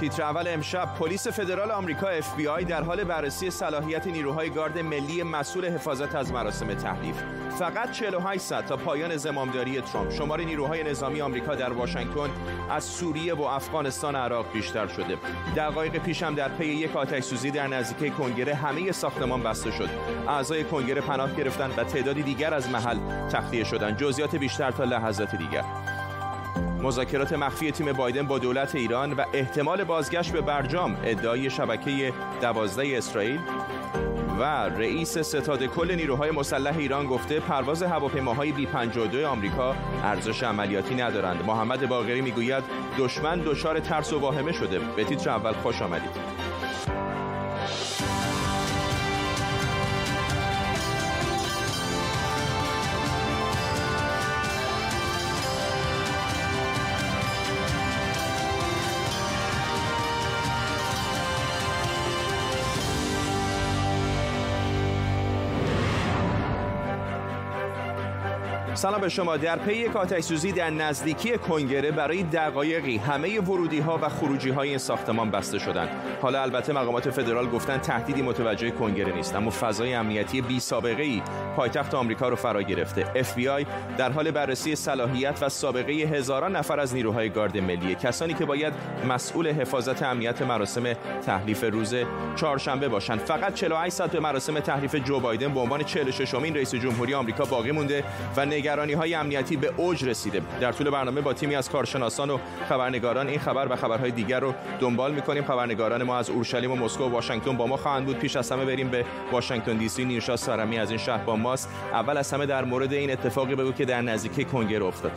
تیتر اول امشب پلیس فدرال آمریکا FBI در حال بررسی صلاحیت نیروهای گارد ملی مسئول حفاظت از مراسم تحلیف فقط 48 ساعت تا پایان زمامداری ترامپ. شمار نیروهای نظامی آمریکا در واشنگتن از سوریه و افغانستان عراق بیشتر شده. دقایق پیش هم در پی یک آتش سوزی در نزدیکی کنگره همه ساختمان بسته شد. اعضای کنگره پناه گرفتند و تعدادی دیگر از محل تخلیه شدند. جزئیات بیشتر تا لحظات دیگر. مذاکرات مخفی تیم بایدن با دولت ایران و احتمال بازگشت به برجام ادعای شبکه دوازده اسرائیل و رئیس ستاد کل نیروهای مسلح ایران گفته پرواز هواپیماهای بی 52 آمریکا ارزش عملیاتی ندارند. محمد باقری می‌گوید دشمن دچار ترس و واهمه شده. به تیتر اول خوش آمدید. سلام به شما. در پی یک آتش سوزی در نزدیکی کنگره برای دقایقی همه ورودی ها و خروجی های این ساختمان بسته شدند. حالا البته مقامات فدرال گفتن تهدیدی متوجه کنگره نیست اما فضای امنیتی بی سابقه ای پایتخت آمریکا رو فرا گرفته. FBI در حال بررسی صلاحیت و سابقه هزاران نفر از نیروهای گارد ملی کسانی که باید مسئول حفاظت امنیت مراسم تحلیف روز چهارشنبه باشند. فقط 48 ساعت به مراسم تحلیف جو بایدن به عنوان 46 امین رئیس جمهوری آمریکا باقی مونده و نگرانی های امنیتی به اوج رسیده. در طول برنامه با تیمی از کارشناسان و خبرنگاران این خبر و خبرهای دیگر رو دنبال می‌کنیم. خبرنگاران ما از اورشلیم و مسکو و واشنگتن با ما خواهند بود. پیش از همه بریم به واشنگتن دی سی. نیوشا سارمی از این شهر با ماست. اول از همه در مورد این اتفاقی بگو که در نزدیکی کنگره افتاد.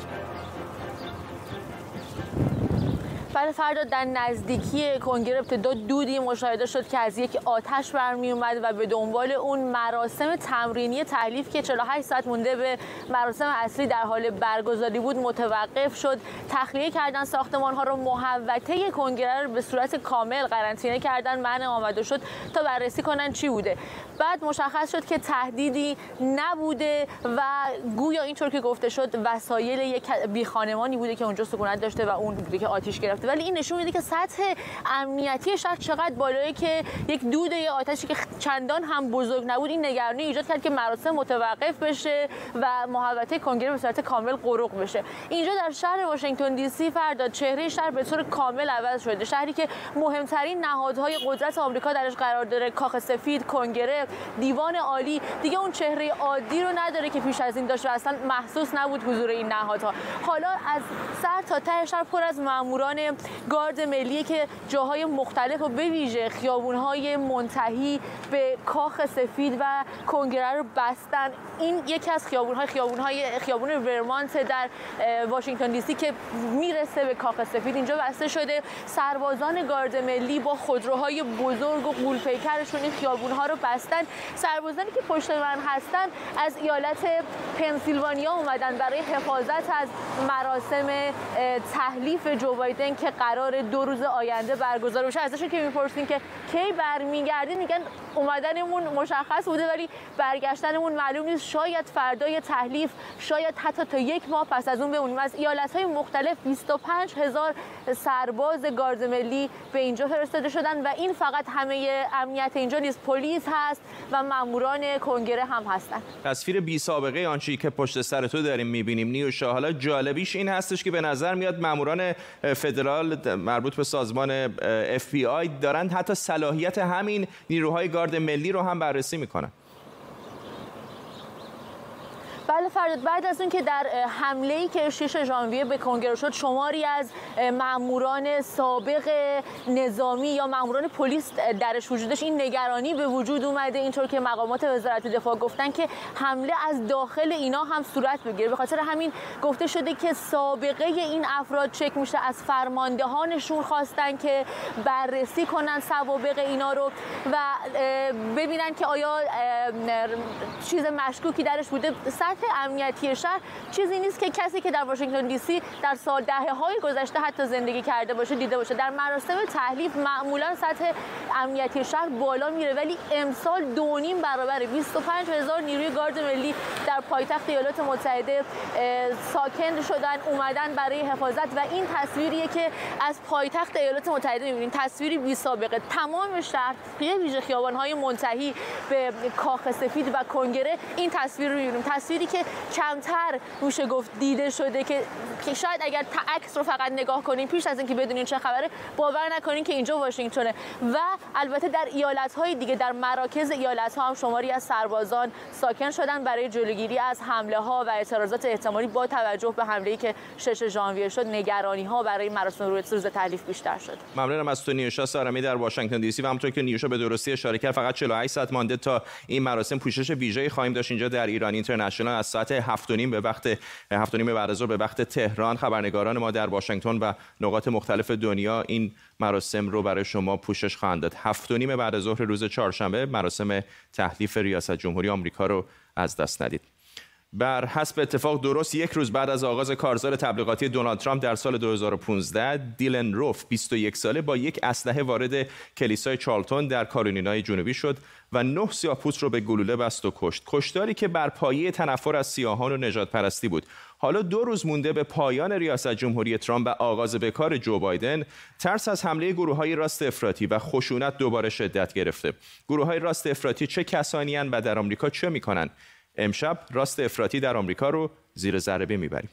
بله فردا در نزدیکی کنگره ابتدا دودی مشاهده شد که از یک آتش برمی اومد و به دنبال اون مراسم تمرینی تحلیف که 48 ساعت مونده به مراسم اصلی در حال برگزاری بود متوقف شد. تخلیه کردن ساختمان ها رو محوطه کنگره رو به صورت کامل قرنطینه کردن منع آمده شد تا بررسی کنن چی بوده. بعد مشخص شد که تهدیدی نبوده و گویا اینطور که گفته شد وسایل یک بی خانمانی بوده که اونجا سکونت داشته و اون بوده که آتیش گرفته. ولی این نشون میده که سطح امنیتی شهر چقدر بالایی که یک دود یا آتشی که چندان هم بزرگ نبود این نگرانی ایجاد کرد که مراسم متوقف بشه و محوطه کنگره به صورت کامل قروق بشه. اینجا در شهر واشنگتن دی سی فردا چهره شهر به طور کامل عوض شده. شهری که مهمترین نهادهای قدرت آمریکا درش قرار داره کاخ سفید کنگره دیوان عالی. دیگه اون چهره عادی رو نداره که پیش از این داشت و اصلا محسوس نبود حضور این نهادها. حالا از سر تا ته شهر پر از ماموران گارد ملی که جاهای مختلف و به ویژه خیابونهای منتهی به کاخ سفید و کنگره رو بستن. این یکی از خیابونهای خیابونهای خیابون ورمانت در واشنگتن دی سی که می‌رسه به کاخ سفید. اینجا بسته شده سربازان گارد ملی با خودروهای بزرگ و قولپیکرشون این خیابونها رو بستن. سربازانی که پشت من هستن از ایالت پنسیلوانیا اومدن برای حفاظت از مراسم تحلیف جو بایدن که قرار دو روز آینده برگزار بشه. ازشون که می‌پرسیم که کی برمیگردین میگن اومدنمون مشخص بوده ولی برگشتنمون معلوم نیست. شاید فردای تحلیف شاید حتی تا یک ماه پس از اون بمونیم از ایالت های مختلف 25 هزار سرباز گارد ملی به اینجا فرستاده شدن و این فقط همه امنیت اینجا نیست. پلیس هست و ماموران کنگره هم هستن. تصویر بی سابقه آنچه که پشت سر تو داریم می‌بینیم. نیوشا حالا جالبیش این هستش که به نظر میاد ماموران فدرال مربوط به سازمان FBI دارند حتی صلاحیت همین نیروهای گارد ملی رو هم بررسی می‌کنن. بله فرداد بعد از اینکه در حمله ای که 6 ژانویه به کنگره شد شماری از ماموران سابق نظامی یا ماموران پلیس درش وجودش این نگرانی به وجود اومده اینطور که مقامات وزارت دفاع گفتن که حمله از داخل اینا هم صورت بگیره. به خاطر همین گفته شده که سابقه این افراد چک میشه از فرماندهانشون خواستن که بررسی کنن سوابق اینا رو و ببینن که آیا چیز مشکوکی درش بوده. سطح امنیتی شهر چیزی نیست که کسی که در واشنگتن دی سی در سال دهه های گذشته حتی زندگی کرده باشه دیده باشه. در مراسم تحلیف معمولا سطح امنیتی شهر بالا میره ولی امسال دو نیم برابر 25 هزار نیروی گارد ملی در پایتخت ایالات متحده ساکن شدن اومدن برای حفاظت و این تصویریه که از پایتخت ایالات متحده می‌بینیم تصویری بی سابقه. تمام شهر ویژه خیابان‌های منتهی به کاخ سفید و کنگره این تصویر رو می‌بینیم. تصویری کمتر میشه گفت دیده شده که که شاید اگر عکس رو فقط نگاه کنیم پیش از اینکه بدونین چه خبره باور نکنین که اینجا واشنگتونه. و البته در ایالت های دیگه در مراکز ایالت ها هم شماری از سربازان ساکن شدن برای جلوگیری از حمله ها و اعتراضات احتمالی با توجه به حمله ای که 6 ژانویه شد نگرانی ها برای مراسم روز تعلیف بیشتر شد. ممنونم از تو نیوشا سارمی در واشنگتن دی سی و همونطور که نیوشا به درستی اشاره کرد فقط 48 ساعت مانده تا این مراسم پوشش ویژه خواهیم داشت اینجا در ایران اینترنشنال. از ساعت 7 به وقت 7 بعد از به وقت تهران. خبرنگاران ما در واشنگتن و نقاط مختلف دنیا این مراسم رو برای شما پوشش خواهند داد. هفت و نیم بعد از ظهر روز چهارشنبه مراسم تحلیف ریاست جمهوری آمریکا رو از دست ندید. بر حسب اتفاق درست یک روز بعد از آغاز کارزار تبلیغاتی دونالد ترامپ در سال 2015 دیلن روف 21 ساله با یک اسلحه وارد کلیسای چارلتون در کارولینای جنوبی شد و نه سیاه‌پوست رو به گلوله بست و کشت. کشتاری که بر پایه تنفر از سیاهان و نجات پرستی بود. حالا دو روز مونده به پایان ریاست جمهوری ترامپ و آغاز به کار جو بایدن ترس از حمله گروه های راست افراطی و خشونت دوباره شدت گرفته. گروه های راست افراطی چه کسانی و در آمریکا چه می‌کنن امشب راست افراطی در آمریکا رو زیر ضربه می‌بریم.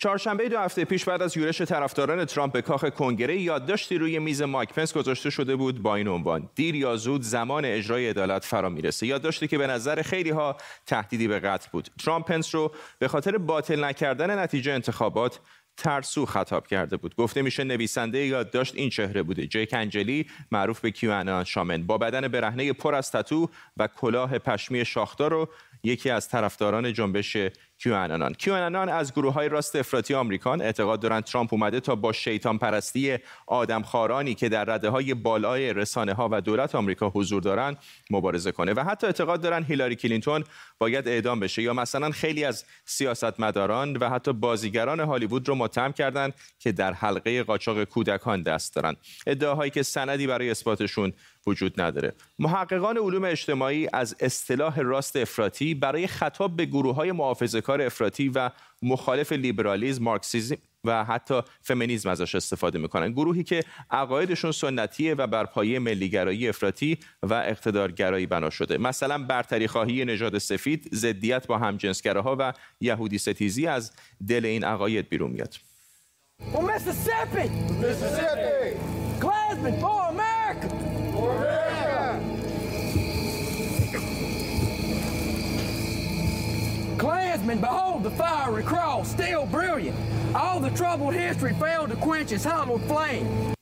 چهارشنبه دو هفته پیش بعد از یورش طرفداران ترامپ به کاخ کنگره یادداشتی روی میز مایک پنس گذاشته شده بود با این عنوان دیر یا زود زمان اجرای عدالت فرا می‌رسه. یادداشتی که به نظر خیلی ها تهدیدی به قتل بود. ترامپ پنس رو به خاطر باطل نکردن نتیجه انتخابات ترسو خطاب کرده بود. گفته میشه نویسنده یادداشت این چهره بوده. جیک انجلی معروف به کیوانان شامن. با بدن برهنه پر از تتو و کلاه پشمی شاخدار رو یکی از طرفداران جنبش کیوانانان کیوانانان از گروه های راست افراطی آمریکان اعتقاد دارند ترامپ اومده تا با شیطان پرستی آدمخوارانی که در رده های بالای رسانه ها و دولت آمریکا حضور دارند مبارزه کنه و حتی اعتقاد دارند هیلاری کلینتون باید اعدام بشه یا مثلا خیلی از سیاستمداران و حتی بازیگران هالیوود رو متهم کردند که در حلقه قاچاق کودکان دست دارند. ادعاهایی که سندی برای اثباتشون وجود نداره. محققان علوم اجتماعی از اصطلاح راست افراطی برای خطاب به گروه های کار افراطی و مخالف لیبرالیزم مارکسیزم و حتی فمینیزم ازش استفاده می‌کنن. گروهی که عقایدشون سنتیه و بر پایه ملیگرایی افراطی و اقتدارگرایی بنا شده. مثلا برتری خواهی نژاد سفید ضدیت با همجنسگراها و یهودی ستیزی از دل این عقاید بیرون میاد. Klansmen, behold the fiery cross, still brilliant. All the troubled history failed to quench its hallowed flame.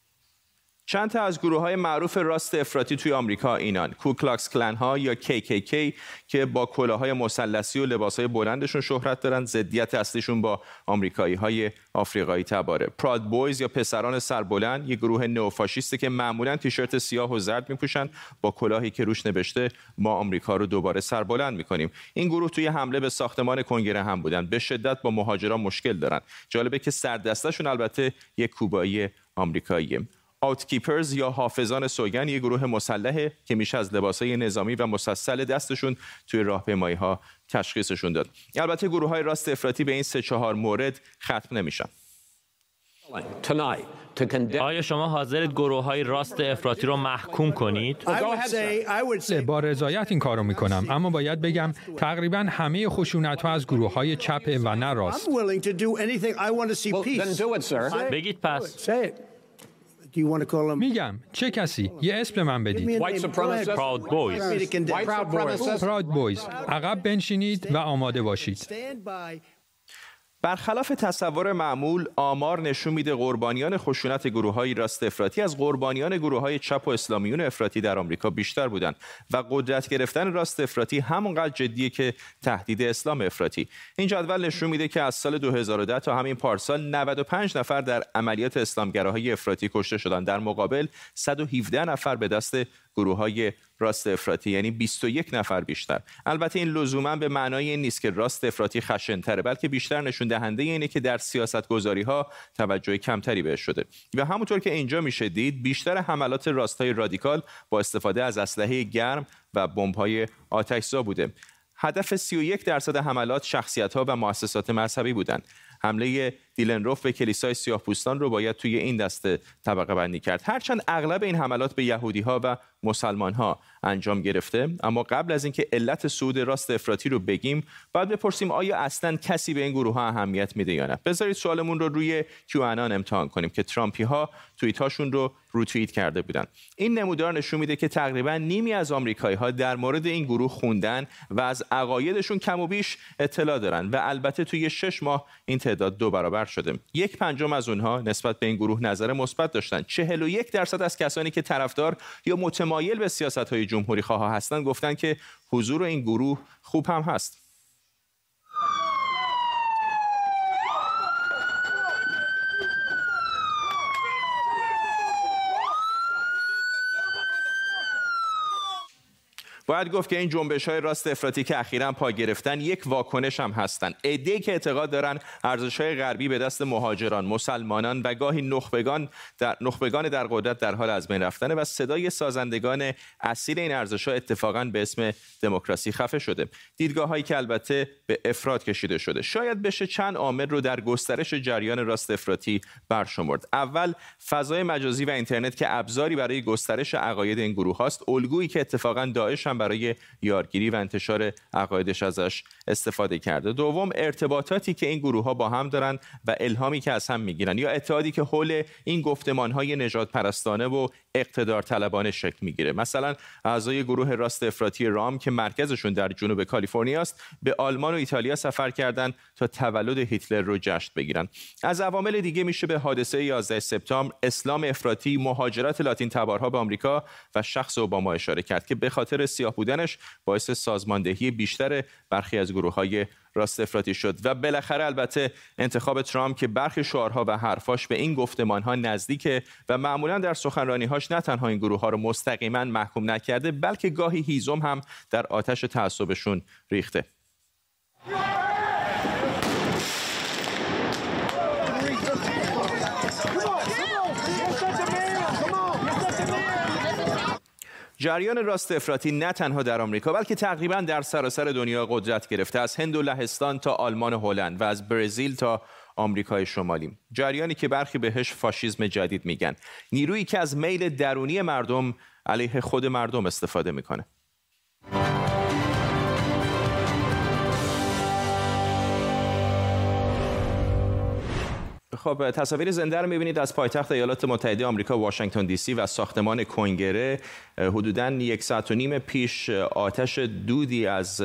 چند تا از گروه های معروف راست افراطی توی آمریکا اینان کوکلاکس کلن ها یا KKK که با کلاهای مثلثی و لباس های بلندشون شهرت دارن ضدیت اصلیشون با آمریکایی های آفریقایی تباره. Proud Boys یا پسران سربلند یک گروه نوفاشیسته که معمولا تیشرت سیاه و زرد میپوشن با کلاهی که روش نوشته ما آمریکا رو دوباره سربلند می‌کنیم. این گروه توی حمله به ساختمان کنگره هم بودن. به شدت با مهاجران مشکل دارن. جالبه که سردستشون البته یک کوبایی آمریکاییه. آوتکیپرز یا حافظان سوگن یک گروه مسلحه که میشه از لباسای نظامی و مسلسل دستشون توی راهپیمایی ها تشخیصشون داد. البته گروه های راست افراطی به این سه چهار مورد ختم نمیشن. آیا شما حاضرید گروه های راست افراطی رو محکوم کنید؟ با رضایت این کارو می‌کنم اما باید بگم تقریبا همه خشونت ها از گروه های چپ و نه راست. بگید پس. میگم چه کسی؟ یه اسم من بدید. پراود بویز پراود بویز عقب بنشینید و آماده باشید برخلاف تصور معمول آمار نشون میده قربانیان خشونت گروه های راست افراطی از قربانیان گروه های چپ و اسلامیون افراطی در آمریکا بیشتر بودند و قدرت گرفتن راست افراطی همونقدر جدیه که تهدید اسلام افراطی. این جدول نشون میده که از سال 2010 تا همین پارسال 95 نفر در عملیات اسلامگراهای افراطی کشته شدند. در مقابل 117 نفر به دست گروه های راست افراطی یعنی 21 نفر بیشتر. البته این لزوما به معنای این نیست که راست افراطی خشنتره بلکه بیشتر نشون دهنده اینه که در سیاست گذاری ها توجه کمتری بهش شده. و همونطور که اینجا میشه دید بیشتر حملات راستای رادیکال با استفاده از اسلحه گرم و بمب‌های آتشزا بوده. هدف 31 درصد حملات شخصیت ها و مؤسسات مذهبی بودند. حمله دیلنروف به کلیسای سیاه پوستان رو باید توی این دسته طبقه بندی کرد. هرچند اغلب این حملات به یهودی ها و مسلمان ها انجام گرفته اما قبل از اینکه علت سود راست افراطی رو بگیم باید بپرسیم آیا اصلا کسی به این گروه ها اهمیت میده یا نه؟ بذارید سوالمون رو روی کیوانان امتحان کنیم که ترامپی ها توییت هاشون رو روتوییت کرده بودن. این نمودار نشون میده که تقریبا نیمی از آمریکایی ها در مورد این گروه خوندن و از عقایدشون کم و بیش اطلاع دارن و البته توی شش ماه این تعداد دو برابر شده. یک پنجم از اونها نسبت به این گروه نظر مثبت داشتن. 41 درصد از کسانی که طرفدار یا متمایل به سیاست های جمهوری خواه هستند گفتن که حضور این گروه خوب هم هست. باید گفت که این جنبش های راست افراطی که اخیرا پا گرفتن یک واکنش هم هستند ایده که اعتقاد دارن ارزش های غربی به دست مهاجران مسلمانان و گاهی نخبگان در نخبگان در قدرت در حال از بین رفتن و صدای سازندگان اصیل این ارزش ها اتفاقا به اسم دموکراسی خفه شده. دیدگاه هایی که البته به افراد کشیده شده. شاید بشه چند عامل رو در گسترش جریان راست افراطی برشمرد. اول فضای مجازی و اینترنت که ابزاری برای گسترش عقاید این گروه هاست الگویی که اتفاقا داعش برای یارگیری و انتشار عقایدش ازش استفاده کرده. دوم ارتباطاتی که این گروه ها با هم دارن و الهامی که از هم می‌گیرن یا اتحادی که حول این گفتمان های نجات پرستانه و اقتدار طلبانه شکل می‌گیره. مثلا اعضای گروه راست افراطی رام که مرکزشون در جنوب کالیفرنیا است به آلمان و ایتالیا سفر کردند تا تولد هیتلر رو جشن بگیرن. از عوامل دیگه میشه به حادثه 11 سپتامبر اسلام افراطی مهاجرت لاتین تبارها به آمریکا و شخص اوباما اشاره کرد که به خاطر سیاه بودنش باعث سازماندهی بیشتر برخی از گروه های راست افراطی شد و بالاخره البته انتخاب ترامپ که برخی شعارها و حرفاش به این گفتمان ها نزدیکه و معمولا در سخنرانیهاش نه تنها این گروه ها رو مستقیما محکوم نکرده بلکه گاهی هیزم هم در آتش تعصبشون ریخته. جریان راست افراطی نه تنها در آمریکا بلکه تقریبا در سراسر دنیا قدرت گرفته از هند و لهستان تا آلمان و هلند و از برزیل تا آمریکای شمالی. جریانی که برخی بهش فاشیزم جدید میگن. نیرویی که از میل درونی مردم علیه خود مردم استفاده می‌کنه. خب تصاویر زنده رو می‌بینید از پایتخت ایالات متحده آمریکا واشنگتن دی سی و ساختمان کنگره. حدودا یک ساعت و نیم پیش آتش دودی از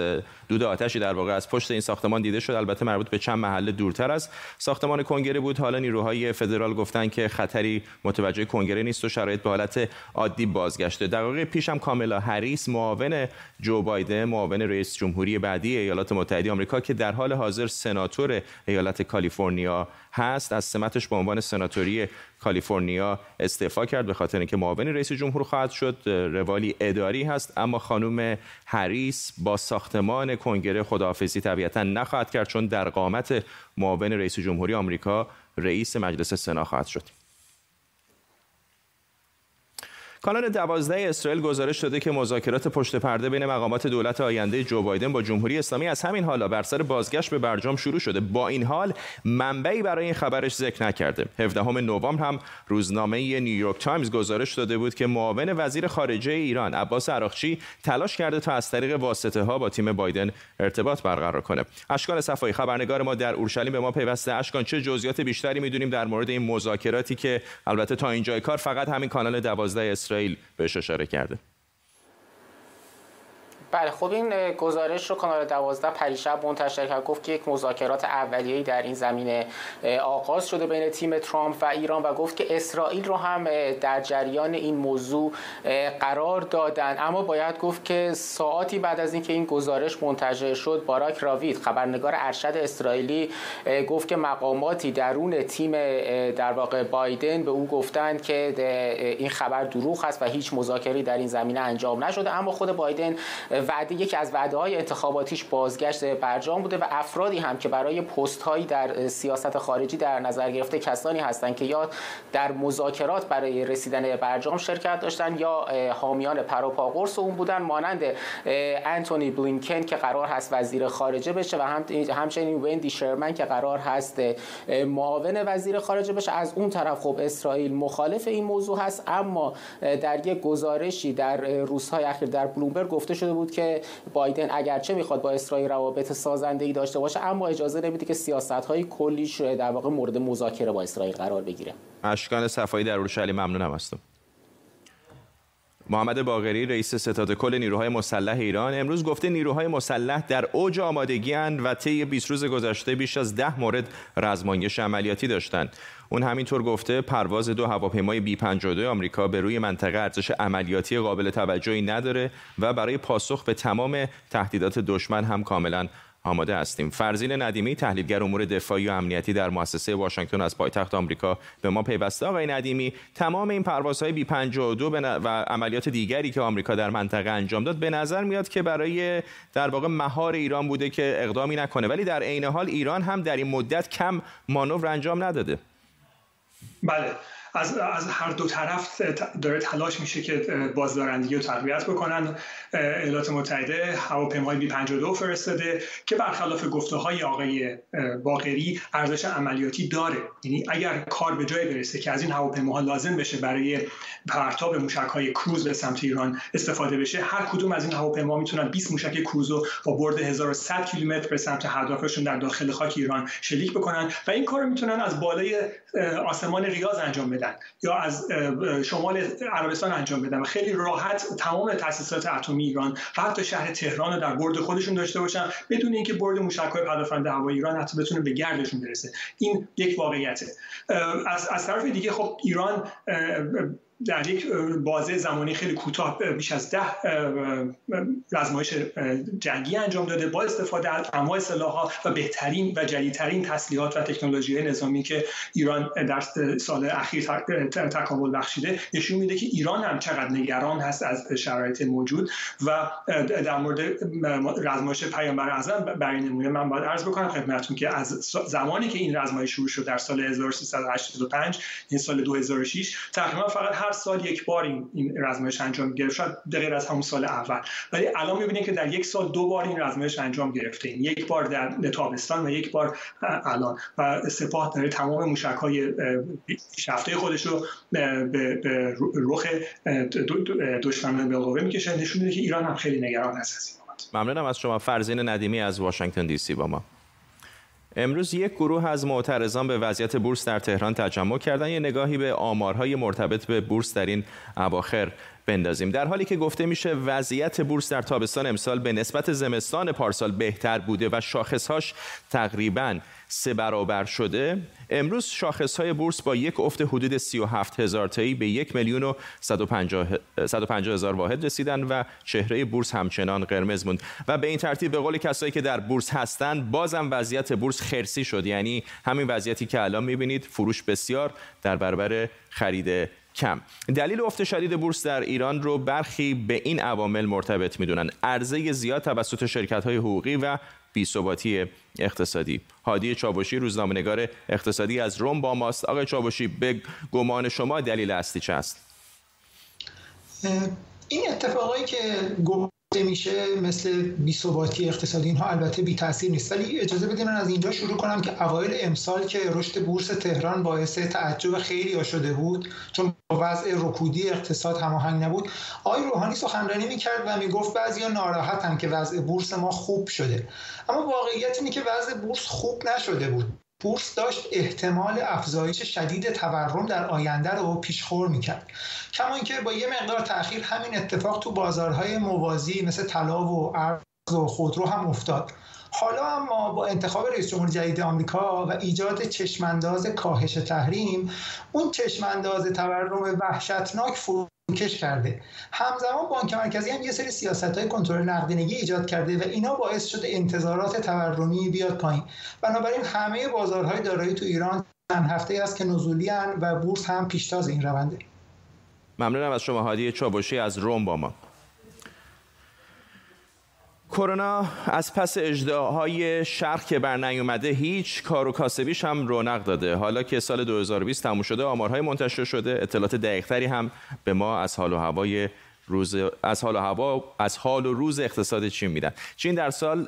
دود آتشی در واقع از پشت این ساختمان دیده شد. البته مربوط به چند محله دورتر از ساختمان کنگره بود. حالا نیروهای فدرال گفتن که خطری متوجه کنگره نیست و شرایط به حالت عادی بازگشته. دقایق پیش هم کاملا هریس معاون جو بایدن معاون رئیس جمهوری بعدی ایالات متحده آمریکا که در حال حاضر سناتور ایالت کالیفرنیا هست از سمتش به عنوان سناتوری کالیفرنیا استعفا کرد به خاطر اینکه معاون رئیس جمهور خواهد شد. روالی اداری هست اما خانم هریس با ساختمان کنگره خداحافظی طبیعتا نخواهد کرد چون در قامت معاون رئیس جمهوری آمریکا رئیس مجلس سنا خواهد شد. کانال دوازده اسرائیل گزارش داده که مذاکرات پشت پرده بین مقامات دولت آینده جو بایدن با جمهوری اسلامی از همین حالا بر سر بازگشت به برجام شروع شده. با این حال منبعی برای این خبرش ذکر نکرده. 17 نوامبر هم روزنامه نیویورک تایمز گزارش داده بود که معاون وزیر خارجه ایران عباس عراقچی تلاش کرده تا از طریق واسطه ها با تیم بایدن ارتباط برقرار کنه. اشکان صفایی خبرنگار ما در اورشلیم به ما پیوسته. اشکان چه جزئیات بیشتری می‌دونیم در مورد این مذاکراتی که البته تا اینجای کار فقط همین کانال دوازده اسرائیل بهش اشاره کرده. بله خب این گزارش رو کانال 12 پریشب منتشر کرد گفت که یک مذاکرات اولیه‌ای در این زمینه آغاز شده بین تیم ترامپ و ایران و گفت که اسرائیل رو هم در جریان این موضوع قرار دادن. اما باید گفت که ساعتی بعد از اینکه این گزارش منتشر شد باراک راوید خبرنگار ارشد اسرائیلی گفت که مقاماتی درون تیم در واقع بایدن به او گفتند که این خبر دروغ است و هیچ مذاکری در این زمینه انجام نشده. اما خود بایدن وعده یکی از وعده های انتخاباتیش بازگشت برجام بوده و افرادی هم که برای پست هایی در سیاست خارجی در نظر گرفته کسانی هستند که یا در مذاکرات برای رسیدن برجام شرکت داشتن یا حامیان پروپاگورس اون بودن مانند انتونی بلینکن که قرار هست وزیر خارجه بشه و هم همچنین وندی شرمن که قرار هست معاون وزیر خارجه بشه. از اون طرف خب اسرائیل مخالف این موضوع هست اما در یک گزارشی در روزهای اخیر در بلومبرگ گفته شده بود که بایدن اگرچه می‌خواد با اسرائیل روابط سازنده ای داشته باشه اما اجازه نمیده که سیاست های کلیش در واقع مورد مذاکره با اسرائیل قرار بگیره. اشکان صفایی در اورشلیم ممنونم هستم. محمد باغری رئیس ستاد کل نیروهای مسلح ایران امروز گفته نیروهای مسلح در اوج آمادگی و طی 20 روز گذشته بیش از ده مورد رزمایش عملیاتی داشتند. اون همینطور گفته پرواز دو هواپیمای بی 52 آمریکا به روی منطقه ارزش عملیاتی قابل توجهی نداره و برای پاسخ به تمام تهدیدات دشمن هم کاملا آماده هستیم. فرزین ندیمی تحلیلگر امور دفاعی و امنیتی در مؤسسه واشنگتن از پایتخت آمریکا به ما پیوسته. آقای ندیمی تمام این پروازهای بی 52 و عملیات دیگری که آمریکا در منطقه انجام داد به نظر میاد که برای در واقع مهار ایران بوده که اقدامی نکنه. ولی در عین حال ایران هم در این مدت کم مانور انجام نداده. بله. از, از هر دو طرف داره تلاش میشه که بازدارندگی رو تقویت بکنن. ایالات متحده هواپیمای بی 52 فرستاده که برخلاف گفته های آقای باقری ارزش عملیاتی داره. یعنی اگر کار به جای برسه که از این هواپیماها لازم بشه برای پرتاب موشک های کروز به سمت ایران استفاده بشه هر کدوم از این هواپیما می‌تونن 20 موشک کروز رو با برد 1100 کیلومتر به سمت هدفشون در داخل خاک ایران شلیک بکنن و این کار می‌تونن از بالای آسمان ریاض انجام بدن. یا از شمال عربستان انجام بدن. و خیلی راحت تمام تاسیسات اتمی ایران و حتی شهر تهران رو در برد خودشون داشته باشن. بدون اینکه برد موشک‌های پدافند هوایی ایران حتی بتونه به گردشون برسه. این یک واقعیته. از, از طرف دیگه خب ایران در یک بازه زمانی خیلی کوتاه بیش از ده رزمایش جنگی انجام داده. با استفاده از انواع سلاح‌ها و بهترین و جدیدترین تسلیحات و تکنولوژی نظامی که ایران در سال اخیر تکامل بخشیده نشون میده که ایران هم چقدر نگران هست از شرایط موجود و در مورد رزمایش پیامبر اعظم برای نمونه من باید عرض بکنم خدمتتون که از زمانی که این رزمایش شروع شد در سال 1385 این سال 2006 تقریبا فقط هر سال یک بار این, این رزمایش انجام گرفت. شاید غیر از همون سال اول. ولی الان می‌بینید که در یک سال دو بار این رزمایش انجام گرفته. این یک بار در تابستان و یک بار الان. و سپاه داره تمام موشک های شفته خودش رو به, رخ دشمن بالقوه می‌کشه. نشون میده که ایران هم خیلی نگران است ممنونم از شما. فرزین ندیمی از واشنگتن دی سی با ما. امروز یک گروه از معترضان به وضعیت بورس در تهران تجمع کردن یه نگاهی به آمارهای مرتبط به بورس در این اواخر. بندازیم. در حالی که گفته میشه وضعیت بورس در تابستان امسال به نسبت زمستان پارسال بهتر بوده و شاخصهاش تقریبا سه برابر شده. امروز شاخص های بورس با یک افت حدود 37 هزار تایی به یک میلیون و 150 هزار واحد رسیدن و چهره بورس همچنان قرمز موند. و به این ترتیب به قول کسایی که در بورس هستند بازم وضعیت بورس خرسی شد. یعنی همین وضعیتی که الان می‌بینید فروش بسیار در برابر خرید کم. دلیل افت شدید بورس در ایران رو برخی به این عوامل مرتبط می‌دونن. عرضه زیاد توسط شرکت های حقوقی و بیثباتی اقتصادی. هادی چابوشی روزنامه‌نگار اقتصادی از روم با ماست. آقای چابوشی به گمان شما دلیل اصلی چه است؟ این اتفاقایی که میشه مثل بیثباتی اقتصادی اینها البته بی تاثیر نیست. ولی اجازه بدین من از اینجا شروع کنم که اوایل امسال که رشد بورس تهران باعث تعجب خیلی شده بود چون وضع رکودی اقتصاد هماهنگ نبود آقای روحانی سخنرانی می‌کرد و می‌گفت بعضیا ناراحتن که وضع بورس ما خوب شده. اما واقعیت اینه که وضع بورس خوب نشده بود. بورس داشت احتمال افزایش شدید تورم در آینده رو پیشخور می‌کرد. کما اینکه با یه مقدار تاخیر همین اتفاق تو بازارهای موازی مثل طلا و ارز و خودرو هم افتاد. حالا اما با انتخاب رئیس جمهور جدید آمریکا و ایجاد چشمانداز کاهش تحریم اون چشمانداز تورم وحشتناک فروکش کرده. همزمان بانک مرکزی هم یه سری سیاست های کنترل نقدینگی ایجاد کرده و اینا باعث شده انتظارات تورمی بیاد پایین. بنابراین همه بازارهای دارایی تو ایران چند هفته است که نزولی و بورس هم پیشتاز این رونده. ممنونم از شما هادی چابوشی از روم با ما. کرونا از پس اجداهای شرق که بر نیومده هیچ کار و کاسبیش هم رونق داده. حالا که سال 2020 تموم شده آمارهای منتشر شده اطلاعات دقیقتری هم به ما از حال و هوای روز از حال و هوا از حال و روز اقتصاد چین میدن چین در سال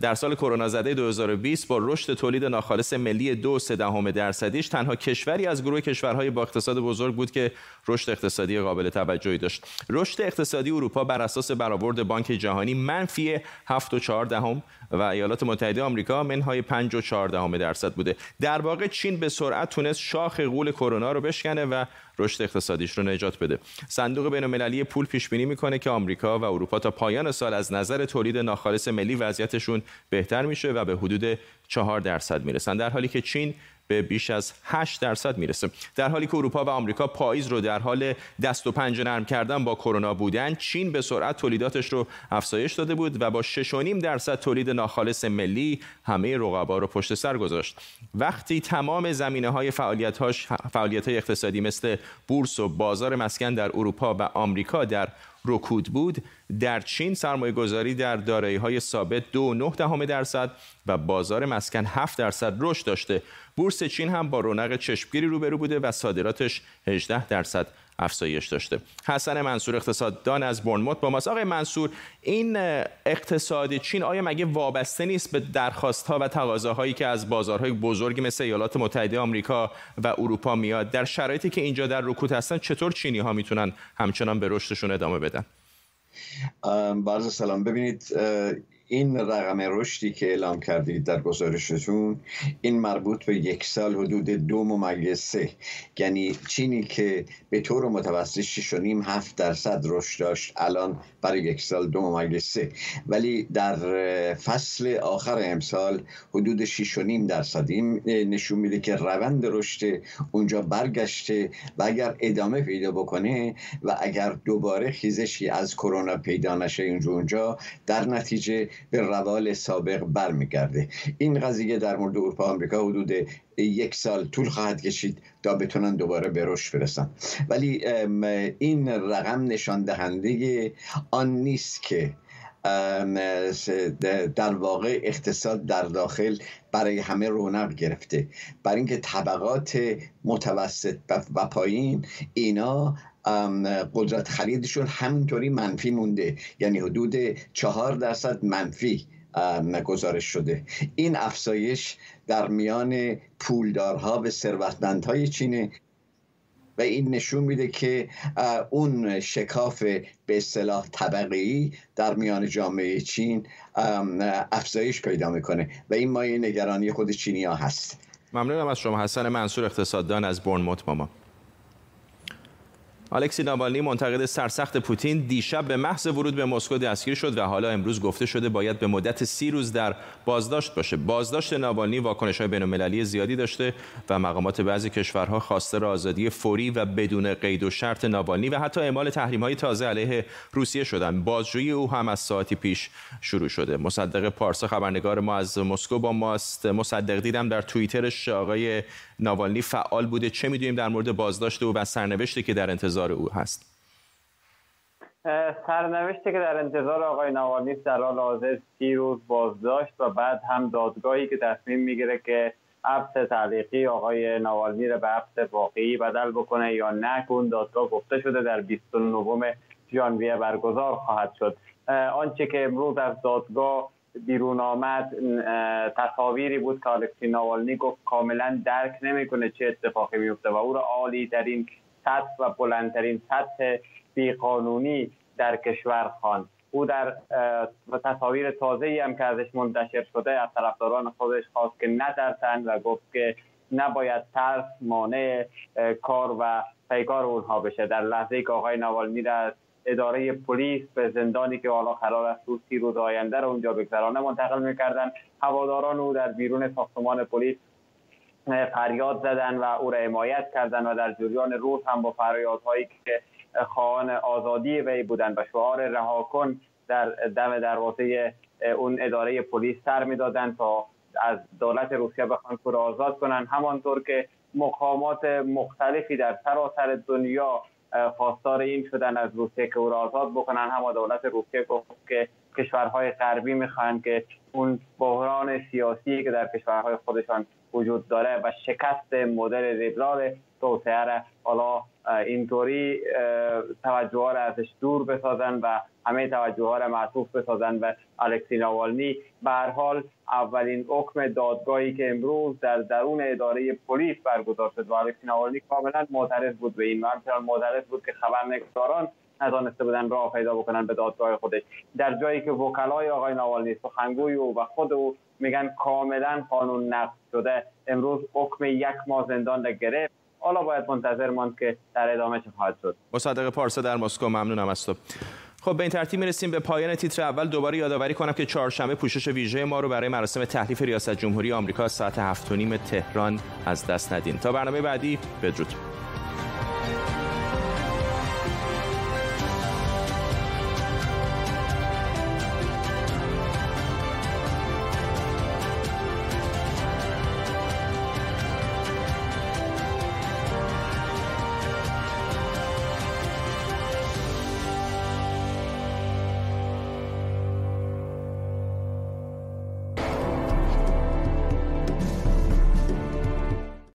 در سال کرونا زده 2020 با رشد تولید ناخالص ملی دو دهم درصدیش تنها کشوری از گروه کشورهای با اقتصاد بزرگ بود که رشد اقتصادی قابل توجهی داشت. رشد اقتصادی اروپا بر اساس برآورد بانک جهانی منفی 7.4 دهم و ایالات متحده آمریکا منهای 5.4 دهم درصد بوده. در واقع چین به سرعت تونست شاخ غول کرونا رو بشکنه و رشد اقتصادیش رو نجات بده. صندوق بین‌المللی پول پیش بینی می‌کنه که آمریکا و اروپا تا پایان سال از نظر تولید ناخالص ملی وضعیتشون بهتر میشه و به حدود 4 درصد می‌رسن. در حالی که چین به بیش از 8 درصد می‌رسه. در حالی که اروپا و آمریکا پاییز رو در حال دست و پنجه نرم کردن با کرونا بودن چین به سرعت تولیداتش رو افزایش داده بود و با 6.5 درصد تولید ناخالص ملی همه رقبا رو پشت سر گذاشت. وقتی تمام زمینه های فعالیت, فعالیت های اقتصادی مثل بورس و بازار مسکن در اروپا و آمریکا در رکود بود در چین سرمایه گذاری در دارایی های ثابت دو نه دهم درصد و بازار مسکن 7 درصد رشد داشته. بورس چین هم با رونق چشمگیری روبرو بوده و صادراتش 18 درصد افزایش داشته. حسن منصور اقتصاددان از برنموت با ماست. آقای منصور این اقتصاد چین آیا مگه وابسته نیست به درخواست ها و تقاضاهایی که از بازارهای بزرگی مثل ایالات متحده آمریکا و اروپا میاد؟ در شرایطی که اینجا در رکود هستن چطور چینی ها می‌تونن همچنان به رشدشون ادامه بدن؟ برز سلام. ببینید این رقم رشدی که اعلام کردید در گزارشتون این مربوط به یک سال حدود دو ممیز سه یعنی چینی که به طور متوسط 6 و نیم هفت درصد رشد داشت الان برای یک سال دو ممیز سه ولی در فصل آخر امسال حدود 6 و نیم درصد. این نشون میده که روند رشد اونجا برگشته و اگر ادامه پیدا بکنه و اگر دوباره خیزشی از کرونا پیدا نشه اونجا در نتیجه به روال سابق برمیگرده. این قضیه در مورد اروپا آمریکا حدود یک سال طول خواهد کشید تا بتونن دوباره به رشد برسن. ولی این رقم نشان دهنده آن نیست که در واقع اقتصاد در داخل برای همه رونق گرفته. برای اینکه طبقات متوسط و پایین اینا قدرت خریدشون همینطوری منفی مونده. یعنی حدود چهار درصد منفی گزارش شده. این افزایش در میان پولدارها و ثروتمندهای چینه و این نشون میده که اون شکاف به اصطلاح طبقه در میان جامعه چین افزایش پیدا می‌کنه و این مایه نگرانی خود چینی ها هست. ممنونم از شما حسن منصور اقتصاددان از برنموت ماما الکسی ناوالنی منتقد سرسخت پوتین دیشب به محض ورود به مسکو دستگیر شد و حالا امروز گفته شده باید به مدت سی روز در بازداشت باشه. بازداشت ناوالنی واکنش های بین‌المللی زیادی داشته و مقامات بعضی کشورها خواسته آزادی فوری و بدون قید و شرط ناوالنی و حتی اعمال تحریم های تازه علیه روسیه شدن بازجویی او هم از ساعتی پیش شروع شده. مصدق پارسا خبرنگار ما از مسکو با ماست. مصدق دیدم در توییترش آقای ناوالنی فعال بوده. چه می‌دونیم در مورد بازداشت او و سرنوشتی که در انتظار او هست؟ سرنوشتی که در انتظار آقای ناوالنی در حال حاضر سی روز بازداشت و بعد هم دادگاهی که تصمیم می‌گیره که حبس تعلیقی آقای ناوالنی رو به حبس واقعی بدل بکنه یا نکن دادگاه گفته شده در 29 ژانویه برگزار خواهد شد. آنچه که امروز از دادگاه بیرون آمد تصاویری بود که الکسی ناوالنی گفت کاملا درک نمی‌کنه چه اتفاقی میفته و او را عالی ترین سطح و بلندترین سطح بیقانونی در کشور خوان او در تصاویر تازه ای هم که ازش منتشر شده از طرفداران خودش خواست که نترسند و گفت که نباید ترس مانع کار و پیکار اونها بشه. در لحظه که آقای نوالنی در اداره پلیس به زندانی که حالا قرار است روز روز آینده رو اونجا بگذرانه منتقل می‌کردن هواداران او در بیرون ساختمان پلیس فریاد زدن و او را حمایت کردن و در جریان روز هم با فریادهایی که خواهان آزادی وی بودن و شعار رها کن در دم دروازه اون اداره پلیس سر می‌دادن تا از دولت روسیه بخوان او را آزاد کنن همانطور که مقامات مختلفی در سراسر دنیا خواستار این شدن از روسیه که او را آزاد بکنن هم دولت روسیه گفت که کشورهای غربی می‌خواهند که اون بحران سیاسی که در کشورهای خودشان وجود داره و شکست مدل لیبرال توسعه را حالا اینطوری توجه ها را ازش دور بسازن و همه توجه ها را معطوف بسازن به الکسی ناوالنی. به حال اولین حکم دادگاهی که امروز در درون اداره پلیس برگزار شد و الکسی ناوالنی کاملا معترض بود به این و همچنان معترض بود که خبرنگاران نتانسته بودن راه پیدا بکنن به دادگاه خودش. در جایی که وکلای آقای ناوالنی سخنگوی او و خود او میگن کاملا قانون نقض شده امروز حکم یک ماه زندان را گرفت. حالا باید منتظر ماند که در ادامه چه خواهد شد. مصدق پارسا در مسکو ممنونم از تو. خب به این ترتیب می‌رسیم به پایان تیتر اول. دوباره یادآوری کنم که چهارشنبه پوشش ویژه ما رو برای مراسم تحریف ریاست جمهوری آمریکا ساعت هفت نیم تهران از دست ندین. تا برنامه بعدی بدرود.